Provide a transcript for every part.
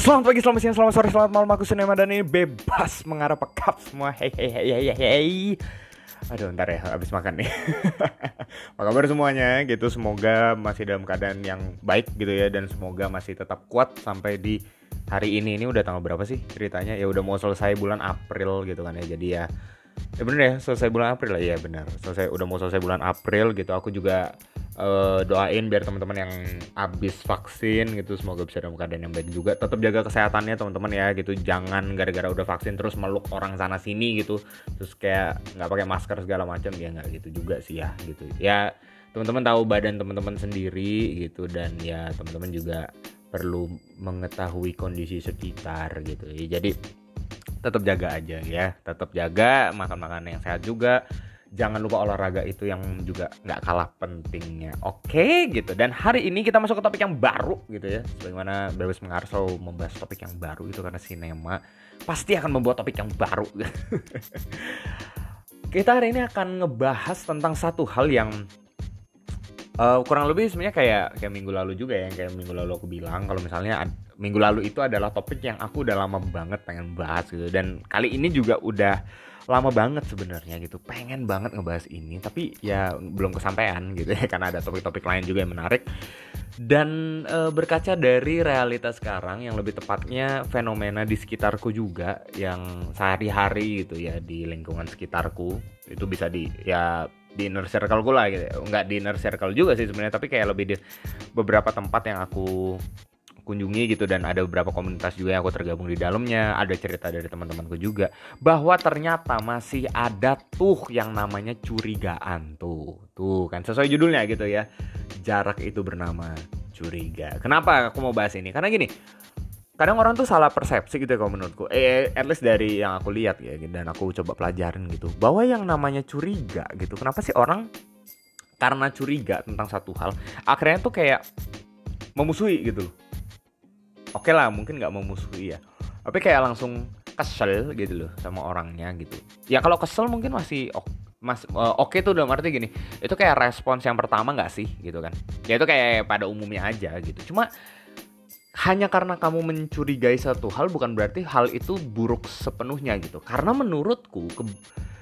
Selamat pagi, selamat siang, selamat sore, selamat malam. Aku Sunema dan ini bebas mengarah pekap semua. Hei hei hei hei hei Aduh ntar ya habis makan nih. Apa kabar semuanya? Gitu Semoga masih dalam keadaan yang baik gitu ya Dan semoga masih tetap kuat sampai di hari ini. Ini udah tanggal berapa sih ceritanya? Ya udah mau selesai bulan April gitu kan ya Jadi ya Ya bener ya selesai bulan April lah. Ya bener. Selesai udah mau selesai bulan April gitu. Aku juga uh, doain biar teman-teman yang habis vaksin gitu semoga bisa dalam keadaan yang baik juga. Tetap jaga kesehatannya teman-teman ya gitu. Jangan gara-gara udah vaksin terus meluk orang sana sini gitu. Terus kayak nggak pakai masker segala macam ya nggak gitu juga sih ya gitu. Ya teman-teman tahu badan teman-teman sendiri gitu. Dan ya teman-teman juga perlu mengetahui kondisi sekitar gitu. Ya jadi tetap jaga aja ya. Tetap jaga makan makanan yang sehat juga jangan lupa olahraga itu yang juga nggak kalah pentingnya. Oke gitu. Dan hari ini kita masuk ke topik yang baru gitu ya. Sebagaimana Bebas Mengarso membahas topik yang baru itu karena sinema pasti akan membuat topik yang baru. Kita hari ini akan ngebahas tentang satu hal yang uh, kurang lebih sebenarnya kayak kayak minggu lalu juga ya kayak minggu lalu aku bilang kalau misalnya minggu lalu itu adalah topik yang aku udah lama banget pengen bahas gitu. Dan kali ini juga udah lama banget sebenarnya gitu. Pengen banget ngebahas ini tapi ya belum kesampaian gitu ya karena ada topik-topik lain juga yang menarik. Dan e, berkaca dari realitas sekarang yang lebih tepatnya fenomena di sekitarku juga yang sehari-hari gitu ya di lingkungan sekitarku itu bisa di ya di inner circle gue lah gitu nggak di inner circle juga sih sebenarnya tapi kayak lebih di beberapa tempat yang aku kunjungi gitu dan ada beberapa komunitas juga yang aku tergabung di dalamnya ada cerita dari teman-temanku juga bahwa ternyata masih ada tuh yang namanya curigaan tuh tuh kan sesuai judulnya gitu ya jarak itu bernama curiga. Kenapa aku mau bahas ini? Karena gini kadang orang tuh salah persepsi gitu ya kalau menurutku. Eh at least dari yang aku lihat ya dan aku coba pelajarin gitu bahwa yang namanya curiga gitu kenapa sih orang karena curiga tentang satu hal akhirnya tuh kayak memusuhi gitu loh oke okay lah mungkin nggak mau musuhi ya. Tapi kayak langsung kesel gitu loh sama orangnya gitu. Ya kalau kesel mungkin masih mas uh, oke okay tuh dalam arti gini itu kayak respons yang pertama nggak sih gitu kan? Ya itu kayak pada umumnya aja gitu. Cuma hanya karena kamu mencurigai satu hal bukan berarti hal itu buruk sepenuhnya gitu. Karena menurutku ke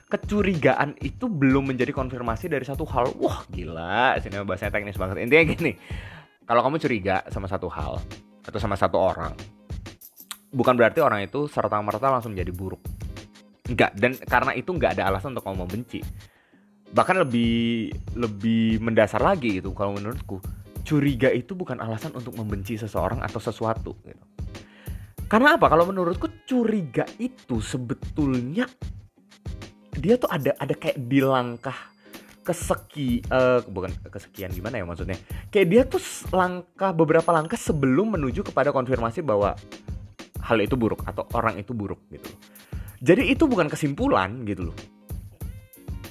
kecurigaan itu belum menjadi konfirmasi dari satu hal wah gila sini bahasanya teknis banget. Intinya gini kalau kamu curiga sama satu hal atau sama satu orang. Bukan berarti orang itu serta merta langsung menjadi buruk. Enggak dan karena itu enggak ada alasan untuk kamu membenci. Bahkan lebih lebih mendasar lagi gitu kalau menurutku curiga itu bukan alasan untuk membenci seseorang atau sesuatu gitu. Karena apa? Kalau menurutku curiga itu sebetulnya dia tuh ada ada kayak di langkah keseki uh, bukan kesekian gimana ya maksudnya? Kayak dia tuh langkah beberapa langkah sebelum menuju kepada konfirmasi bahwa hal itu buruk atau orang itu buruk gitu. Jadi itu bukan kesimpulan gitu loh.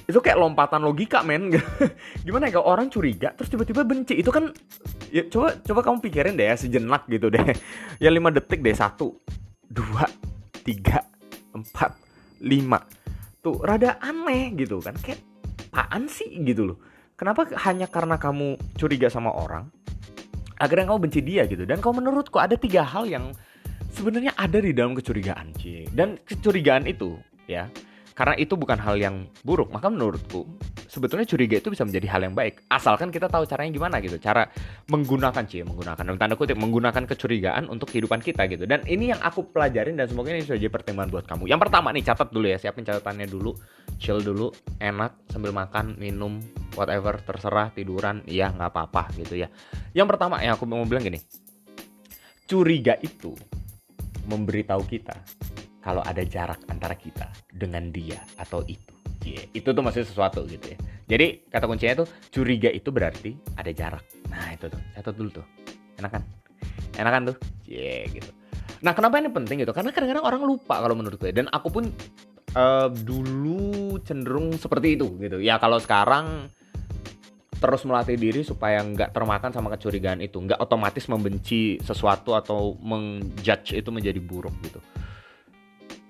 Itu kayak lompatan logika men. Gimana ya kalau orang curiga terus tiba-tiba benci itu kan ya coba coba kamu pikirin deh ya sejenak gitu deh. Ya lima detik deh satu dua tiga empat lima. Tuh rada aneh gitu kan kayak apaan sih gitu loh. Kenapa hanya karena kamu curiga sama orang akhirnya kamu benci dia gitu? Dan kalau menurutku ada tiga hal yang sebenarnya ada di dalam kecurigaan cie dan kecurigaan itu ya karena itu bukan hal yang buruk. Maka menurutku sebetulnya curiga itu bisa menjadi hal yang baik. Asalkan kita tahu caranya gimana gitu. Cara menggunakan cie menggunakan dalam tanda kutip menggunakan kecurigaan untuk kehidupan kita gitu. Dan ini yang aku pelajarin dan semoga ini bisa jadi pertimbangan buat kamu. Yang pertama nih catat dulu ya. Siapin catatannya dulu. Chill dulu. Enak sambil makan minum whatever. Terserah tiduran. Iya nggak apa-apa gitu ya. Yang pertama yang aku mau bilang gini. Curiga itu memberitahu kita kalau ada jarak antara kita dengan dia atau itu. Yeah, itu tuh maksudnya sesuatu gitu ya. Jadi kata kuncinya tuh curiga itu berarti ada jarak. Nah itu tuh, catat dulu tuh. Enak kan? Enak kan tuh? Yeah, gitu. Nah kenapa ini penting gitu? Karena kadang-kadang orang lupa kalau menurut gue. Dan aku pun uh, dulu cenderung seperti itu gitu. Ya kalau sekarang terus melatih diri supaya nggak termakan sama kecurigaan itu, nggak otomatis membenci sesuatu atau menjudge itu menjadi buruk gitu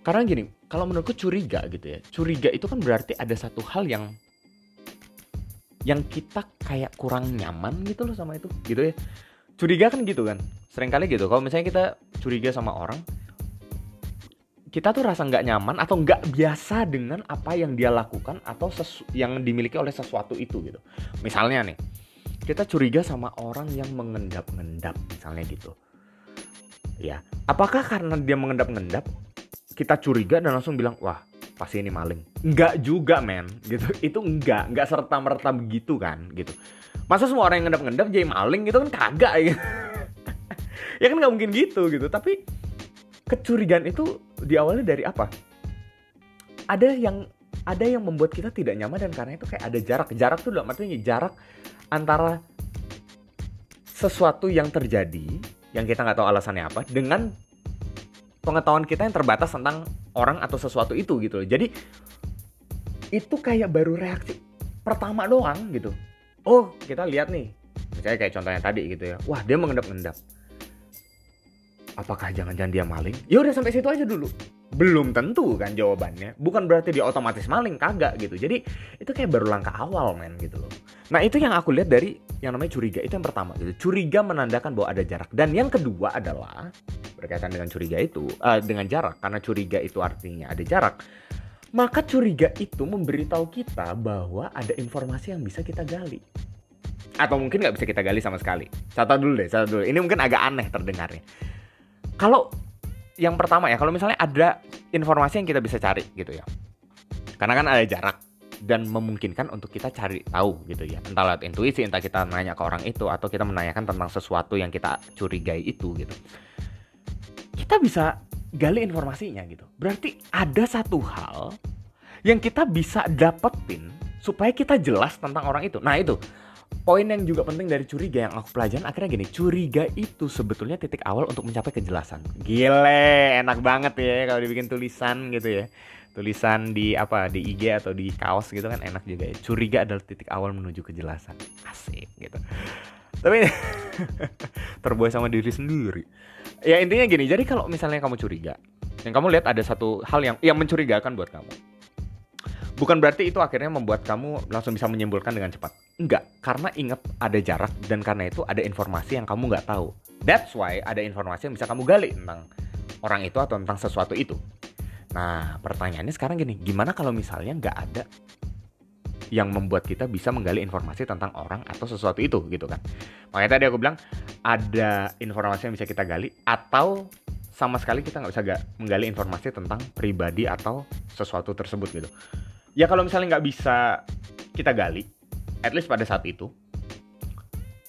karena gini kalau menurutku curiga gitu ya. Curiga itu kan berarti ada satu hal yang yang kita kayak kurang nyaman gitu loh sama itu gitu ya. Curiga kan gitu kan sering kali gitu. Kalau misalnya kita curiga sama orang kita tuh rasa nggak nyaman atau nggak biasa dengan apa yang dia lakukan atau yang dimiliki oleh sesuatu itu gitu. Misalnya nih kita curiga sama orang yang mengendap-ngendap misalnya gitu. Ya apakah karena dia mengendap-ngendap kita curiga dan langsung bilang wah pasti ini maling. Nggak juga men. Gitu. Itu nggak nggak serta merta begitu kan gitu. Masa semua orang yang ngendap-ngendap jadi maling gitu kan kagak ya. Ya kan nggak mungkin gitu gitu. Tapi kecurigaan itu diawali dari apa? Ada yang ada yang membuat kita tidak nyaman dan karena itu kayak ada jarak. Jarak tuh dalam artinya jarak antara sesuatu yang terjadi yang kita nggak tahu alasannya apa dengan pengetahuan kita yang terbatas tentang orang atau sesuatu itu gitu loh jadi itu kayak baru reaksi pertama doang gitu oh kita lihat nih misalnya kayak contohnya tadi gitu ya wah dia mengendap-endap apakah jangan-jangan dia maling? Ya udah sampai situ aja dulu. Belum tentu kan jawabannya. Bukan berarti dia otomatis maling, kagak gitu. Jadi itu kayak baru langkah awal men gitu loh. Nah itu yang aku lihat dari yang namanya curiga itu yang pertama gitu. Curiga menandakan bahwa ada jarak. Dan yang kedua adalah berkaitan dengan curiga itu uh, dengan jarak karena curiga itu artinya ada jarak. Maka curiga itu memberitahu kita bahwa ada informasi yang bisa kita gali atau mungkin nggak bisa kita gali sama sekali. Catat dulu deh, catat dulu. Ini mungkin agak aneh terdengarnya kalau yang pertama ya kalau misalnya ada informasi yang kita bisa cari gitu ya karena kan ada jarak dan memungkinkan untuk kita cari tahu gitu ya entah lewat intuisi entah kita nanya ke orang itu atau kita menanyakan tentang sesuatu yang kita curigai itu gitu kita bisa gali informasinya gitu. Berarti ada satu hal yang kita bisa dapetin supaya kita jelas tentang orang itu. Nah itu. Poin yang juga penting dari curiga yang aku pelajarin akhirnya gini curiga itu sebetulnya titik awal untuk mencapai kejelasan. Gile enak banget ya kalau dibikin tulisan gitu ya. Tulisan di apa di IG atau di kaos gitu kan enak juga ya. Curiga adalah titik awal menuju kejelasan. Asik gitu tapi terbuai sama diri sendiri ya intinya gini jadi kalau misalnya kamu curiga yang kamu lihat ada satu hal yang yang mencurigakan buat kamu bukan berarti itu akhirnya membuat kamu langsung bisa menyimpulkan dengan cepat. Enggak, karena ingat ada jarak dan karena itu ada informasi yang kamu nggak tahu. That's why ada informasi yang bisa kamu gali tentang orang itu atau tentang sesuatu itu. Nah, pertanyaannya sekarang gini, gimana kalau misalnya nggak ada yang membuat kita bisa menggali informasi tentang orang atau sesuatu itu gitu kan. Makanya tadi aku bilang ada informasi yang bisa kita gali atau sama sekali kita nggak bisa gak menggali informasi tentang pribadi atau sesuatu tersebut gitu. Ya kalau misalnya nggak bisa kita gali at least pada saat itu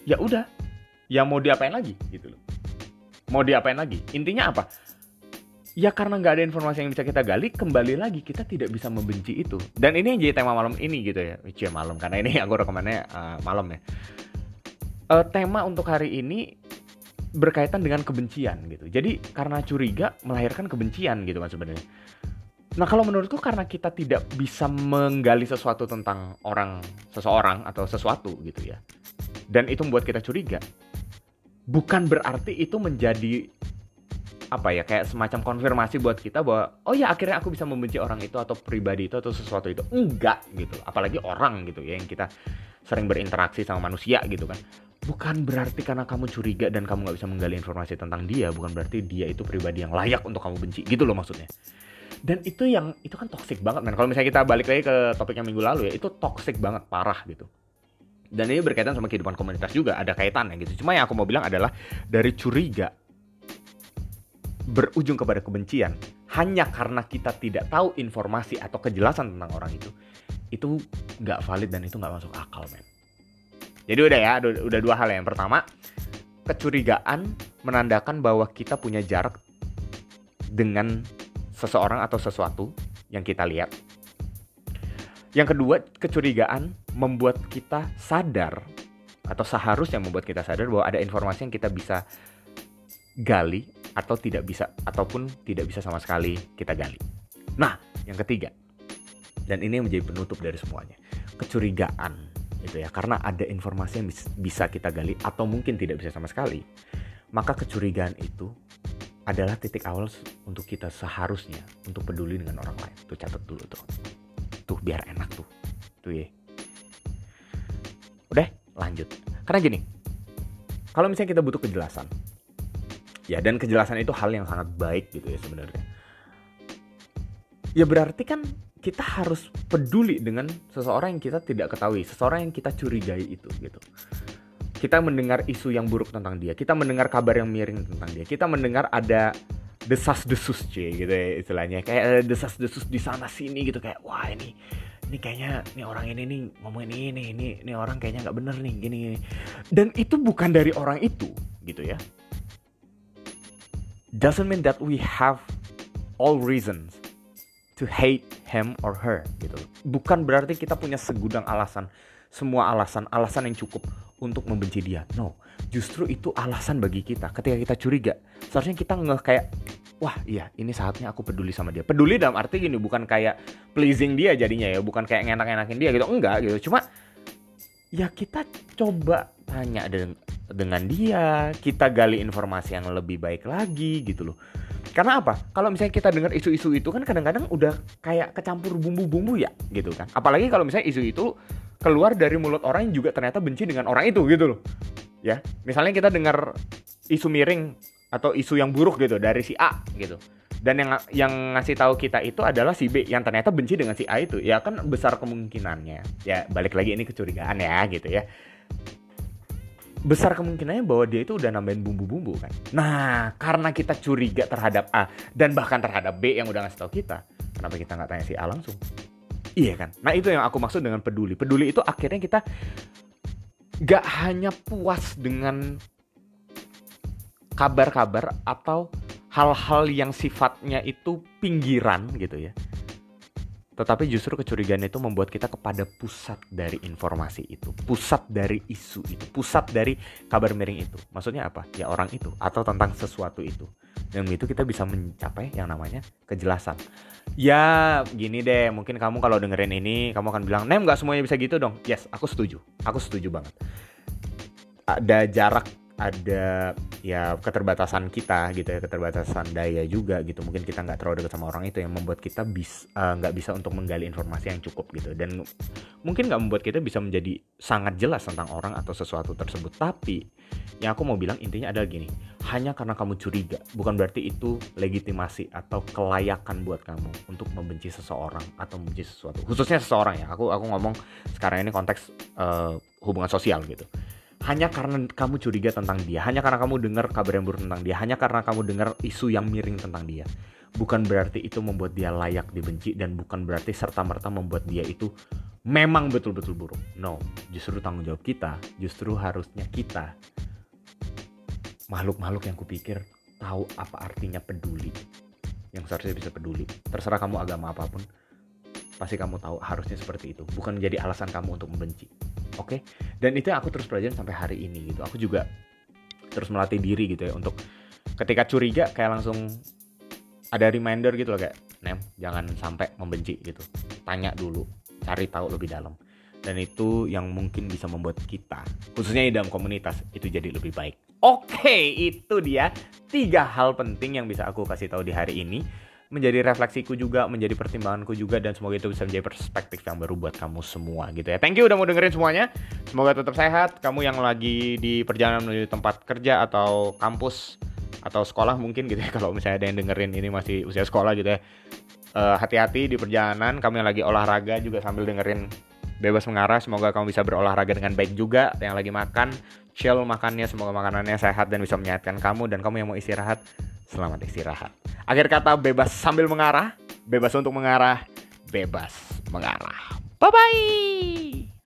ya udah. Ya mau diapain lagi gitu loh. Mau diapain lagi? Intinya apa ya karena nggak ada informasi yang bisa kita gali kembali lagi kita tidak bisa membenci itu. Dan ini yang jadi tema malam ini gitu ya. Cie malam karena ini aku rekamannya uh, malam ya. Uh, tema untuk hari ini berkaitan dengan kebencian gitu. Jadi karena curiga melahirkan kebencian gitu kan sebenarnya. Nah kalau menurutku karena kita tidak bisa menggali sesuatu tentang orang seseorang atau sesuatu gitu ya, dan itu membuat kita curiga, bukan berarti itu menjadi apa ya kayak semacam konfirmasi buat kita bahwa oh ya akhirnya aku bisa membenci orang itu atau pribadi itu atau sesuatu itu. Enggak gitu. Apalagi orang gitu ya yang kita sering berinteraksi sama manusia gitu kan. Bukan berarti karena kamu curiga dan kamu nggak bisa menggali informasi tentang dia bukan berarti dia itu pribadi yang layak untuk kamu benci gitu loh maksudnya. Dan itu yang itu kan toxic banget men. Kalau misalnya kita balik lagi ke topik yang minggu lalu ya itu toxic banget parah gitu. Dan ini berkaitan sama kehidupan komunitas juga ada kaitannya gitu. Cuma yang aku mau bilang adalah dari curiga berujung kepada kebencian hanya karena kita tidak tahu informasi atau kejelasan tentang orang itu itu nggak valid dan itu nggak masuk akal men jadi udah ya udah, dua hal ya. yang pertama kecurigaan menandakan bahwa kita punya jarak dengan seseorang atau sesuatu yang kita lihat. Yang kedua, kecurigaan membuat kita sadar atau seharusnya membuat kita sadar bahwa ada informasi yang kita bisa gali atau tidak bisa ataupun tidak bisa sama sekali kita gali. Nah, yang ketiga, dan ini yang menjadi penutup dari semuanya, kecurigaan itu ya karena ada informasi yang bisa kita gali atau mungkin tidak bisa sama sekali. Maka kecurigaan itu adalah titik awal untuk kita seharusnya untuk peduli dengan orang lain. Tuh catat dulu tuh. Tuh biar enak tuh. Tuh ya. Udah, lanjut. Karena gini. kalau misalnya kita butuh kejelasan ya dan kejelasan itu hal yang sangat baik gitu ya sebenarnya. Ya berarti kan kita harus peduli dengan seseorang yang kita tidak ketahui seseorang yang kita curigai itu gitu. Kita mendengar isu yang buruk tentang dia kita mendengar kabar yang miring tentang dia kita mendengar ada desas desus c gitu ya istilahnya. Kayak ada desas desus di sana sini gitu. Kayak wah ini ini kayaknya ini orang ini nih ngomongin ini ini ini orang kayaknya nggak bener nih gini, gini. Dan itu bukan dari orang itu gitu ya doesn't mean that we have all reasons to hate him or her gitu bukan berarti kita punya segudang alasan semua alasan alasan yang cukup untuk membenci dia. No justru itu alasan bagi kita. Ketika kita curiga seharusnya kita nggak kayak wah iya ini saatnya aku peduli sama dia. Peduli dalam arti gini bukan kayak pleasing dia jadinya ya bukan kayak ngenak-enakin dia gitu. Enggak gitu. Cuma ya kita coba tanya dengan dengan dia kita gali informasi yang lebih baik lagi gitu loh. Karena apa? Kalau misalnya kita dengar isu-isu itu kan kadang-kadang udah kayak kecampur bumbu-bumbu ya gitu kan. Apalagi kalau misalnya isu itu keluar dari mulut orang yang juga ternyata benci dengan orang itu gitu loh. Ya misalnya kita dengar isu miring atau isu yang buruk gitu dari si A gitu. Dan yang yang ngasih tahu kita itu adalah si B yang ternyata benci dengan si A itu. Ya kan besar kemungkinannya. Ya balik lagi ini kecurigaan ya gitu ya besar kemungkinannya bahwa dia itu udah nambahin bumbu-bumbu kan? Nah karena kita curiga terhadap A dan bahkan terhadap B yang udah ngasih tahu kita kenapa kita nggak tanya si A langsung? Iya kan? Nah itu yang aku maksud dengan peduli. Peduli itu akhirnya kita gak hanya puas dengan kabar-kabar atau hal-hal yang sifatnya itu pinggiran gitu ya. Tetapi justru kecurigaan itu membuat kita kepada pusat dari informasi itu, pusat dari isu itu, pusat dari kabar miring itu. Maksudnya apa? Ya orang itu atau tentang sesuatu itu. Dan itu kita bisa mencapai yang namanya kejelasan. Ya gini deh, mungkin kamu kalau dengerin ini, kamu akan bilang, Nem nggak semuanya bisa gitu dong. Yes, aku setuju. Aku setuju banget. Ada jarak ada ya keterbatasan kita gitu ya keterbatasan daya juga gitu. Mungkin kita nggak terlalu dekat sama orang itu yang membuat kita bis eh, nggak bisa untuk menggali informasi yang cukup gitu. Dan mungkin nggak membuat kita bisa menjadi sangat jelas tentang orang atau sesuatu tersebut. Tapi yang aku mau bilang intinya adalah gini hanya karena kamu curiga bukan berarti itu legitimasi atau kelayakan buat kamu untuk membenci seseorang atau membenci sesuatu. Khususnya seseorang ya aku aku ngomong sekarang ini konteks uh, hubungan sosial gitu hanya karena kamu curiga tentang dia, hanya karena kamu dengar kabar yang buruk tentang dia, hanya karena kamu dengar isu yang miring tentang dia. Bukan berarti itu membuat dia layak dibenci dan bukan berarti serta-merta membuat dia itu memang betul-betul buruk. No, justru tanggung jawab kita, justru harusnya kita makhluk-makhluk yang kupikir tahu apa artinya peduli. Yang seharusnya bisa peduli. Terserah kamu agama apa pun, pasti kamu tahu harusnya seperti itu. Bukan menjadi alasan kamu untuk membenci oke? Okay? dan itu yang aku terus pelajarin sampai hari ini gitu. Aku juga terus melatih diri gitu ya untuk ketika curiga kayak langsung ada reminder gitu loh kayak nem jangan sampai membenci gitu. Tanya dulu cari tahu lebih dalam. Dan itu yang mungkin bisa membuat kita khususnya di dalam komunitas itu jadi lebih baik. Oke itu dia tiga hal penting yang bisa aku kasih tahu di hari ini menjadi refleksiku juga, menjadi pertimbanganku juga dan semoga itu bisa menjadi perspektif yang baru buat kamu semua gitu ya. Thank you udah mau dengerin semuanya. Semoga tetap sehat. Kamu yang lagi di perjalanan menuju tempat kerja atau kampus atau sekolah mungkin gitu ya. Kalau misalnya ada yang dengerin ini masih usia sekolah gitu ya. Eh, hati-hati uh, di perjalanan. Kamu yang lagi olahraga juga sambil dengerin bebas mengarah. Semoga kamu bisa berolahraga dengan baik juga. Yang lagi makan, chill makannya. Semoga makanannya sehat dan bisa menyehatkan kamu. Dan kamu yang mau istirahat, selamat istirahat. Akhir kata bebas sambil mengarah, bebas untuk mengarah, bebas mengarah. Bye bye.